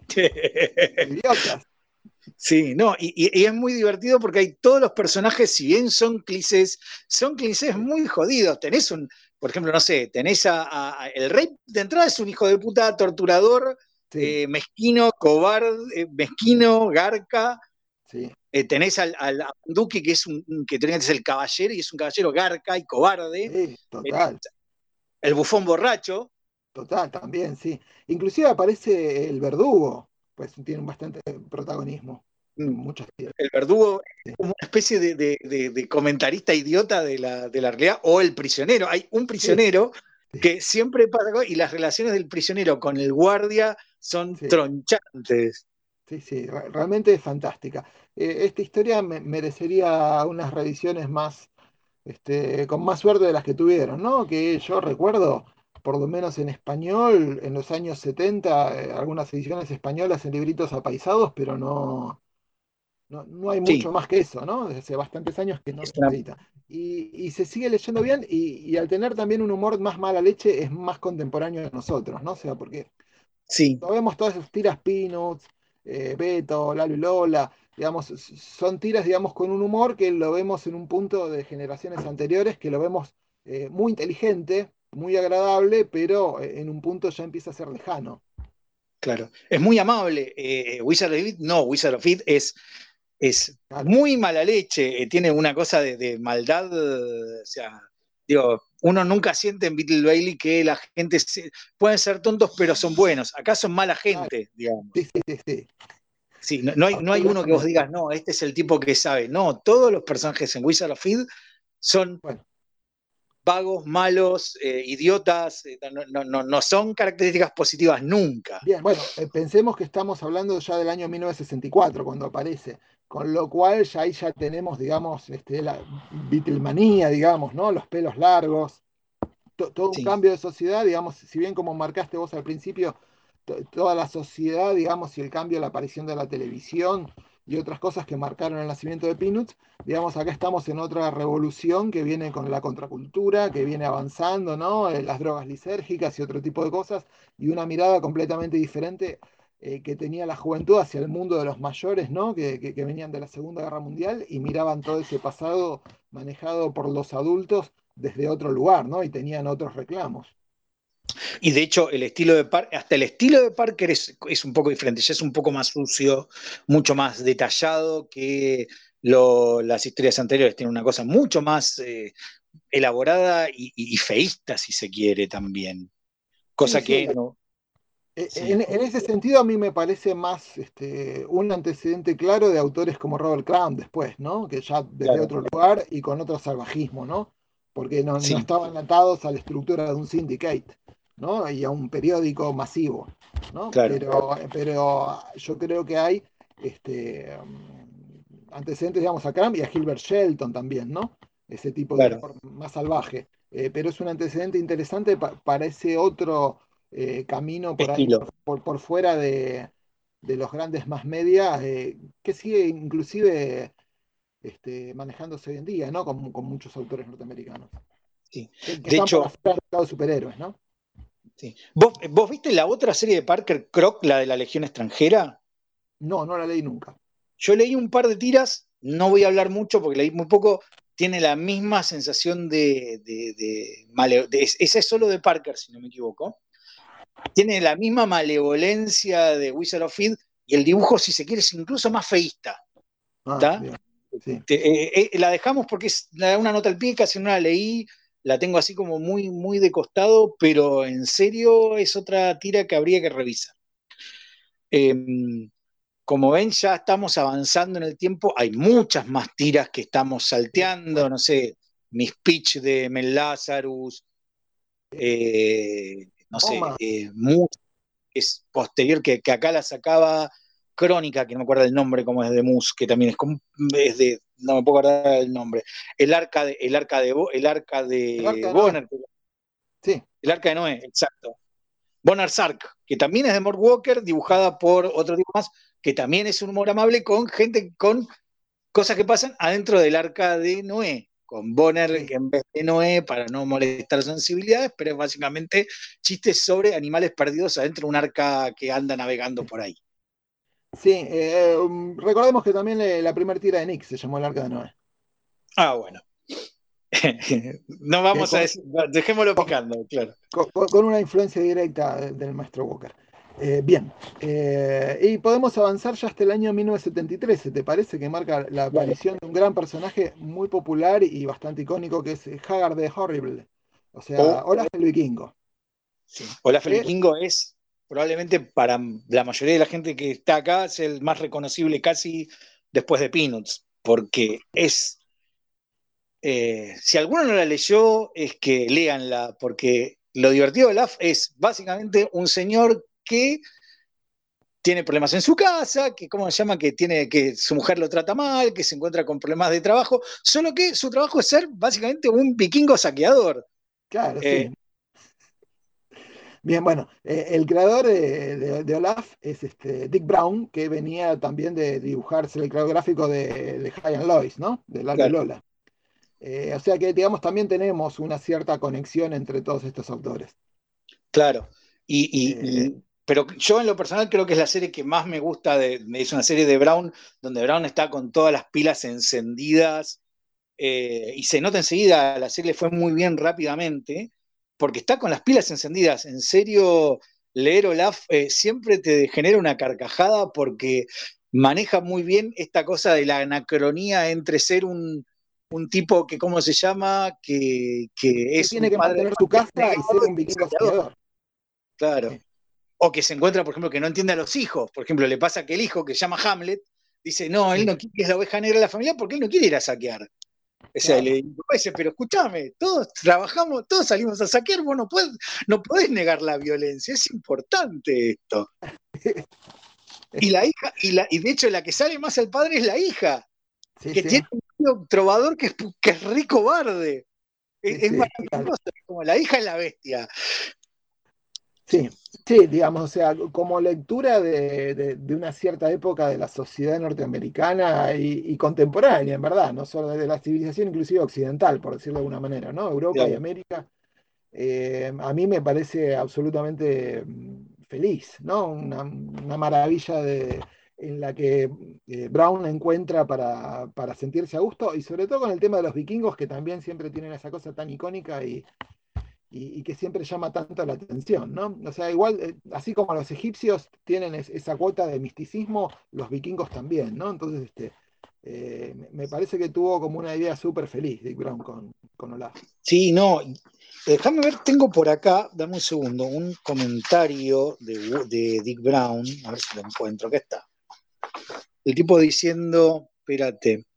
Idiotas. Sí, no, y, es muy divertido porque hay todos los personajes, si bien son clichés, son clichés muy jodidos. Tenés un, por ejemplo, no sé, tenés a, el rey de entrada es un hijo de puta torturador, eh, mezquino, cobarde, eh, mezquino, garca. Eh, tenés al, duque que es un que tenés el caballero y es un caballero garca y cobarde. total. El, bufón borracho. Total, también, sí. Inclusive aparece el verdugo, pues tiene bastante protagonismo. Mm. El verdugo es como una especie de, comentarista idiota de la, realidad, o el prisionero. Hay un prisionero que siempre pasa, y las relaciones del prisionero con el guardia son tronchantes. Sí, sí, realmente es fantástica. Eh, esta historia merecería unas revisiones más, este, con más suerte de las que tuvieron, ¿no? Que yo recuerdo, por lo menos en español, en los años 70, eh, algunas ediciones españolas en libritos apaisados, pero no, no, hay mucho más que eso, ¿no? Desde hace bastantes años que no se edita. Y, se sigue leyendo bien y, al tener también un humor más mala leche es más contemporáneo de nosotros, ¿no? O sea, porque sí. vemos todas esas tiras Peanuts, eh, Beto, Lalo y Lola, digamos, son tiras, digamos, con un humor que lo vemos en un punto de generaciones anteriores, que lo vemos eh, muy inteligente, muy agradable, pero eh, en un punto ya empieza a ser lejano. Claro, es muy amable. Wizard of It, no, Wizard of It es es muy mala leche, eh, tiene una cosa de, maldad, o sea, digo, uno nunca siente en Beatle Bailey que la gente pueden ser tontos, pero son buenos. Acá son mala gente, digamos. Sí, sí, sí. Sí, no, hay, no hay uno que vos digas, no, este es el tipo que sabe. No, todos los personajes en Wizard of Feed son vagos, malos, eh, idiotas, eh, no, no, no, son características positivas nunca. Bien, bueno, pensemos que estamos hablando ya del año 1964, cuando aparece. Con lo cual ya ahí ya tenemos, digamos, este, la Beatlemanía, digamos, ¿no? Los pelos largos, todo un cambio de sociedad, digamos, si bien como marcaste vos al principio, toda la sociedad, digamos, y el cambio, la aparición de la televisión y otras cosas que marcaron el nacimiento de Peanuts, digamos, acá estamos en otra revolución que viene con la contracultura, que viene avanzando, ¿no? Eh, las drogas lisérgicas y otro tipo de cosas, y una mirada completamente diferente eh, que tenía la juventud hacia el mundo de los mayores, ¿no? Que, venían de la Segunda Guerra Mundial y miraban todo ese pasado manejado por los adultos desde otro lugar, ¿no? Y tenían otros reclamos. Y de hecho, el estilo de Parker, hasta el estilo de Parker es, un poco diferente, ya es un poco más sucio, mucho más detallado que las historias anteriores. Tiene una cosa mucho más eh, elaborada y, feísta, si se quiere, también. Cosa que no, eh, en, ese sentido, a mí me parece más este, un antecedente claro de autores como Robert Crumb después, ¿no? Que ya desde otro lugar y con otro salvajismo, ¿no? Porque no, estaban atados a la estructura de un syndicate, ¿no? Y a un periódico masivo, ¿no? Pero, pero yo creo que hay este, um, antecedentes, digamos, a Crumb y a Gilbert Shelton también, ¿no? Ese tipo de más salvaje. Eh, pero es un antecedente interesante para ese otro eh, camino por, ahí, por, fuera de, los grandes más media, eh, que sigue inclusive este, manejándose hoy en día, ¿no? Con, muchos autores norteamericanos. Sí. de hecho, de superhéroes, ¿no? Sí. ¿Vos, ¿Vos, viste la otra serie de Parker Croc, la de la Legión extranjera? No, no la leí nunca. Yo leí un par de tiras, no voy a hablar mucho porque leí muy poco. Tiene la misma sensación de, de, de, ese es solo de Parker, si no me equivoco tiene la misma malevolencia de Wizard of Feed y el dibujo, si se quiere, es incluso más feísta. Ah, eh, eh, la dejamos porque es una nota al pie, casi no la leí, la tengo así como muy, muy de costado, pero en serio es otra tira que habría que revisar. Em, como ven, ya estamos avanzando en el tiempo, hay muchas más tiras que estamos salteando, no sé, Miss Pitch de Mel Lazarus, eh, no sé, eh, es posterior, que, acá la sacaba Crónica, que no me acuerdo el nombre, como es de Mus, que también es, como, es de, no me puedo acordar el nombre, el arca de, el arca de, el arca de Bonner. Sí. El arca de Noé, exacto. Bonner Sark, que también es de Mort Walker, dibujada por otro tipo más, que también es un humor amable con gente, con cosas que pasan adentro del arca de Noé, con Bonner que en vez de Noé para no molestar sensibilidades, pero es básicamente chistes sobre animales perdidos adentro de un arca que anda navegando por ahí. Sí, eh, um, recordemos que también eh, la primera tira de Nick se llamó el arca de Noé. Ah, bueno. no vamos a decir, dejémoslo picando, claro. Con, una influencia directa del maestro Walker. Eh, bien, y podemos avanzar ya hasta el año 1973, ¿te parece? Que marca la aparición de un gran personaje muy popular y bastante icónico que es Haggard de Horrible. O sea, oh. Olaf el Vikingo. Sí. Olaf el Vikingo es probablemente para la mayoría de la gente que está acá es el más reconocible casi después de Peanuts, porque es, eh, si alguno no la leyó, es que léanla, porque lo divertido de Olaf es básicamente un señor que tiene problemas en su casa, que cómo se llama, que tiene que su mujer lo trata mal, que se encuentra con problemas de trabajo, solo que su trabajo es ser básicamente un vikingo saqueador. Claro, eh, Bien, bueno, eh, el creador de, Olaf es este Dick Brown, que venía también de dibujarse el creador gráfico de, de High and Lois, ¿no? De Larry Lola. Eh, o sea que, digamos, también tenemos una cierta conexión entre todos estos autores. Claro. Y, eh, pero yo en lo personal creo que es la serie que más me gusta, de, es una serie de Brown, donde Brown está con todas las pilas encendidas y se nota enseguida, la serie fue muy bien rápidamente porque está con las pilas encendidas. En serio, leer Olaf eh, siempre te genera una carcajada porque maneja muy bien esta cosa de la anacronía entre ser un, tipo que, ¿cómo se llama? Que, es. tiene que mantener su casa y ser un vikingo Claro. O que se encuentra, por ejemplo, que no entiende a los hijos. Por ejemplo, le pasa que el hijo que se llama Hamlet dice, no, él no quiere que es la oveja negra de la familia porque él no quiere ir a saquear. O sea, le digo, pero escúchame, todos trabajamos, todos salimos a saquear, vos no, puedes, no podés negar la violencia, es importante esto. Y la hija, y, la, y de hecho la que sale más al padre es la hija, que tiene un trovador que es, que es rico barde. Es, maravilloso, como la hija es la bestia. Sí, sí, digamos, o sea, como lectura de, una cierta época de la sociedad norteamericana y, contemporánea, en verdad, no solo de la civilización inclusive occidental, por decirlo de alguna manera, ¿no? Europa y América, eh, a mí me parece absolutamente mm, feliz, ¿no? Una, maravilla de, en la que eh, Brown encuentra para, para sentirse a gusto, y sobre todo con el tema de los vikingos, que también siempre tienen esa cosa tan icónica y y, que siempre llama tanto la atención, ¿no? O sea, igual, eh, así como los egipcios tienen esa cuota de misticismo, los vikingos también, ¿no? Entonces, este, eh, me parece que tuvo como una idea súper feliz Dick Brown con, con Olaf. Sí, no, déjame ver, tengo por acá, dame un segundo, un comentario de, de Dick Brown, a ver si lo encuentro, acá está. El tipo diciendo, espérate,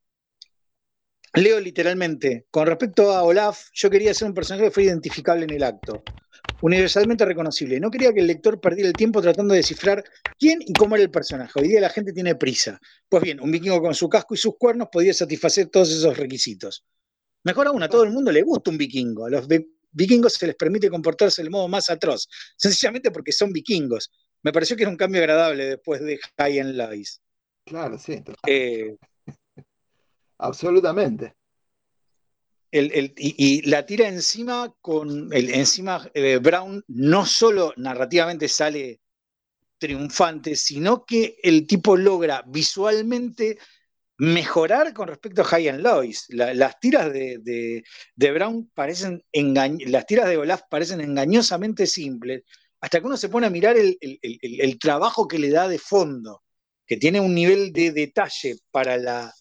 Leo literalmente, con respecto a Olaf, yo quería ser un personaje que fuera identificable en el acto, universalmente reconocible. No quería que el lector perdiera el tiempo tratando de descifrar quién y cómo era el personaje. Hoy día la gente tiene prisa. Pues bien, un vikingo con su casco y sus cuernos podía satisfacer todos esos requisitos. Mejor aún, a todo el mundo le gusta un vikingo. A los vikingos se les permite comportarse del modo más atroz, sencillamente porque son vikingos. Me pareció que era un cambio agradable después de High and Lies. Claro, sí. Eh, absolutamente. y, la tira encima con el, encima eh, Brown no solo narrativamente sale triunfante, sino que el tipo logra visualmente mejorar con respecto a High Lois. las tiras de, Brown parecen las tiras de Olaf parecen engañosamente simples, hasta que uno se pone a mirar el, el trabajo que le da de fondo, que tiene un nivel de detalle para la,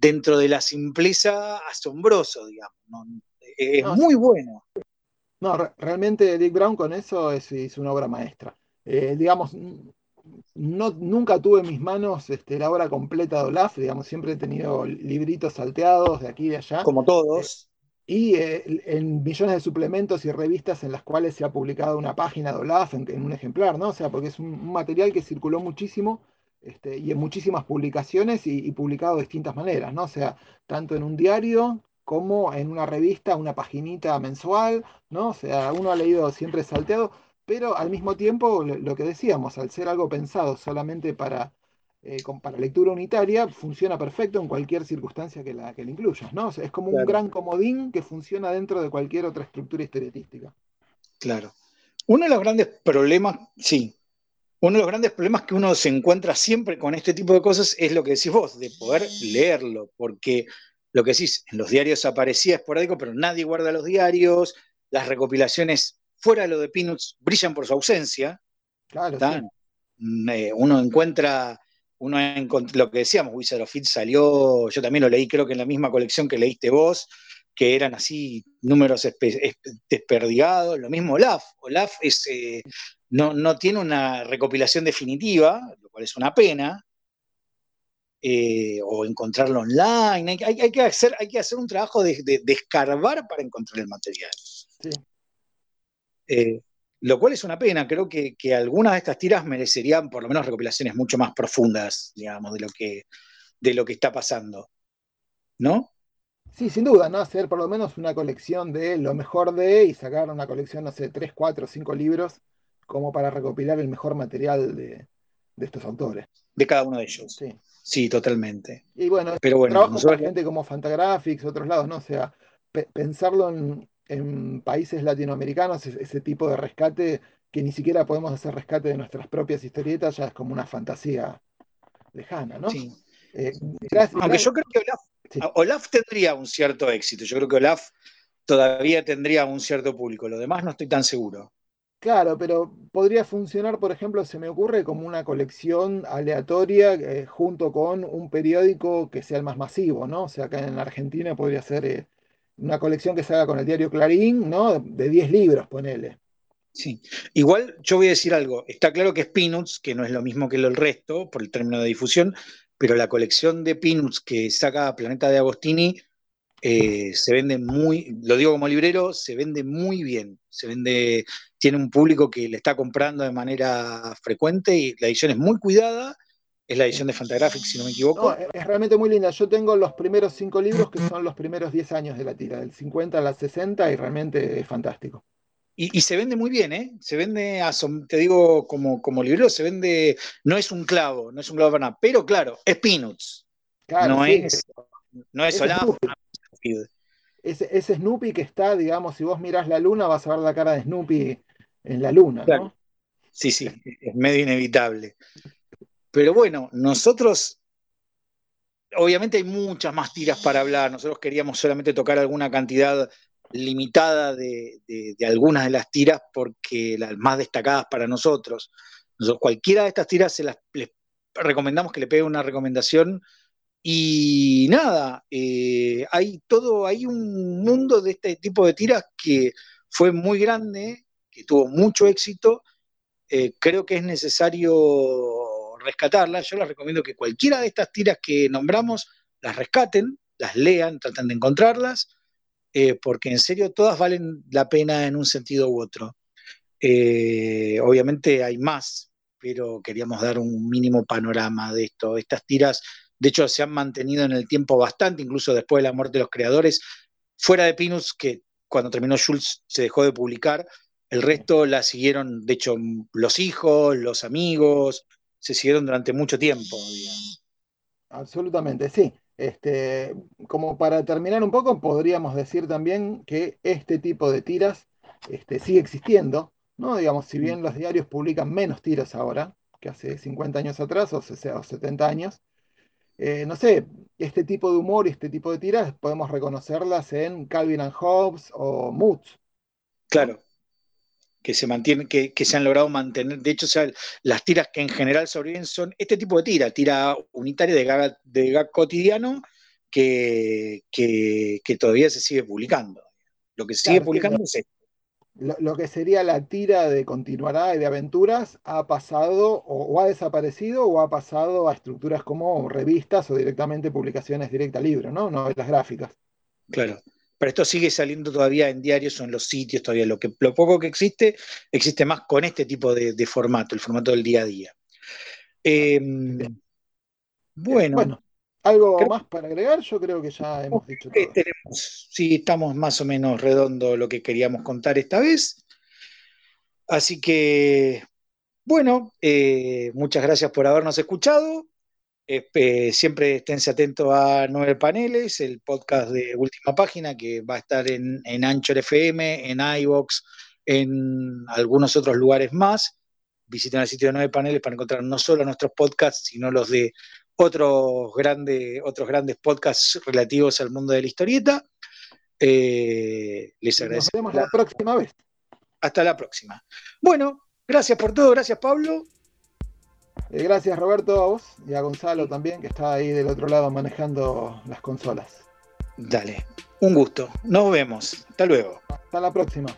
dentro de la simpleza asombroso, digamos. Es muy bueno. No, realmente Dick Brown con eso es, una obra maestra. Eh, digamos, no, nunca tuve en mis manos este, la obra completa de Olaf, digamos, siempre he tenido libritos salteados de aquí y de allá. Como todos. Eh, y eh, en millones de suplementos y revistas en las cuales se ha publicado una página de Olaf en, un ejemplar, ¿no? O sea, porque es un material que circuló muchísimo este, y en muchísimas publicaciones y, publicado de distintas maneras, ¿no? O sea, tanto en un diario como en una revista, una paginita mensual, ¿no? O sea, uno ha leído siempre salteado, pero al mismo tiempo, lo, que decíamos, al ser algo pensado solamente para eh, para lectura unitaria, funciona perfecto en cualquier circunstancia que la, que incluyas, ¿no? es como un gran comodín que funciona dentro de cualquier otra estructura historietística. Claro. Uno de los grandes problemas, sí, uno de los grandes problemas que uno se encuentra siempre con este tipo de cosas es lo que decís vos, de poder leerlo, porque lo que decís, en los diarios aparecía esporádico, pero nadie guarda los diarios, las recopilaciones fuera de lo de Peanuts brillan por su ausencia. Claro. Mm, eh, uno encuentra uno lo que decíamos, Wizard of It salió, yo también lo leí, creo que en la misma colección que leíste vos, que eran así números desperdigados, lo mismo Olaf, Olaf es, eh, no, no, tiene una recopilación definitiva, lo cual es una pena, eh, o encontrarlo online, hay, que hacer, hay que hacer un trabajo de, de, escarbar para encontrar el material. Sí. Eh, lo cual es una pena, creo que, algunas de estas tiras merecerían por lo menos recopilaciones mucho más profundas, digamos, de lo que, de lo que está pasando. ¿No? Sí, sin duda, ¿no? Hacer por lo menos una colección de lo mejor de y sacar una colección, no sé, tres, cuatro, cinco libros como para recopilar el mejor material de, estos autores. De cada uno de ellos. Sí. Sí, totalmente. Y bueno, Pero bueno trabajo gente como Fantagraphics, otros lados, ¿no? O sea, pensarlo en, en países latinoamericanos ese tipo de rescate, que ni siquiera podemos hacer rescate de nuestras propias historietas, ya es como una fantasía lejana, ¿no? Sí. Eh, Aunque yo creo que Olaf, tendría un cierto éxito, yo creo que Olaf todavía tendría un cierto público, lo demás no estoy tan seguro. Claro, pero podría funcionar, por ejemplo, se me ocurre como una colección aleatoria eh, junto con un periódico que sea el más masivo, ¿no? O sea, acá en Argentina podría ser eh, una colección que se haga con el diario Clarín, ¿no? De 10 libros, ponele. Sí, igual yo voy a decir algo. Está claro que es Peanuts, que no es lo mismo que el resto por el término de difusión, pero la colección de Peanuts que saca Planeta de Agostini eh, se vende muy, lo digo como librero, se vende muy bien. Se vende, tiene un público que le está comprando de manera frecuente y la edición es muy cuidada es la edición de Fantagraphics, si no me equivoco. es realmente muy linda. Yo tengo los primeros cinco libros que son los primeros 10 años de la tira, del 50 al 60, y realmente es fantástico. Y, se vende muy bien, ¿eh? Se vende, te digo, como, como libro, se vende, no es un clavo, no es un clavo para nada, pero claro, es Peanuts. no, es, no es Olaf. Ese, ese, Snoopy que está, digamos, si vos mirás la luna, vas a ver la cara de Snoopy en la luna, ¿no? Sí, sí, es medio inevitable. Pero bueno, nosotros, obviamente hay muchas más tiras para hablar, nosotros queríamos solamente tocar alguna cantidad limitada de, algunas de las tiras porque las más destacadas para nosotros. cualquiera de estas tiras se las les recomendamos que le pegue una recomendación y nada, eh, hay todo, hay un mundo de este tipo de tiras que fue muy grande, que tuvo mucho éxito. Eh, creo que es necesario rescatarlas, yo les recomiendo que cualquiera de estas tiras que nombramos las rescaten, las lean, traten de encontrarlas, eh, porque en serio todas valen la pena en un sentido u otro. Eh, obviamente hay más, pero queríamos dar un mínimo panorama de esto. Estas tiras, de hecho, se han mantenido en el tiempo bastante, incluso después de la muerte de los creadores, fuera de Pinus, que cuando terminó Schultz se dejó de publicar, el resto la siguieron, de hecho, los hijos, los amigos, se siguieron durante mucho tiempo. Absolutamente, sí. Este, como para terminar un poco, podríamos decir también que este tipo de tiras este, sigue existiendo, ¿no? Digamos, si bien los diarios publican menos tiras ahora que hace 50 años atrás o, 70 años, eh, no sé, este tipo de humor y este tipo de tiras podemos reconocerlas en Calvin and Hobbes o Moods. Claro que se mantienen, que, se han logrado mantener. De hecho, las tiras que en general sobreviven son este tipo de tira, tira unitaria de gag, de cotidiano que, que, todavía se sigue publicando. Lo que se sigue publicando es esto. Lo, que sería la tira de continuará y de aventuras ha pasado o, ha desaparecido o ha pasado a estructuras como revistas o directamente publicaciones directa libro, ¿no? Novelas gráficas. Claro pero esto sigue saliendo todavía en diarios o en los sitios todavía. Lo, que, lo poco que existe, existe más con este tipo de, formato, el formato del día a día. Em, bueno, ¿Algo más para agregar? Yo creo que ya hemos dicho todo. sí, estamos más o menos redondo lo que queríamos contar esta vez. Así que, bueno, eh, muchas gracias por habernos escuchado. Eh, siempre esténse atentos a Nueve Paneles, el podcast de Última Página, que va a estar en, en Anchor FM, en iVox, en algunos otros lugares más. Visiten el sitio de Nueve Paneles para encontrar no solo nuestros podcasts, sino los de otros, grandes otros grandes podcasts relativos al mundo de la historieta. Eh, les agradecemos. Nos vemos la próxima vez. Hasta la próxima. Bueno, gracias por todo, gracias Pablo. Eh, gracias Roberto a vos y a Gonzalo también, que está ahí del otro lado manejando las consolas. Dale, un gusto. Nos vemos. Hasta luego. Hasta la próxima.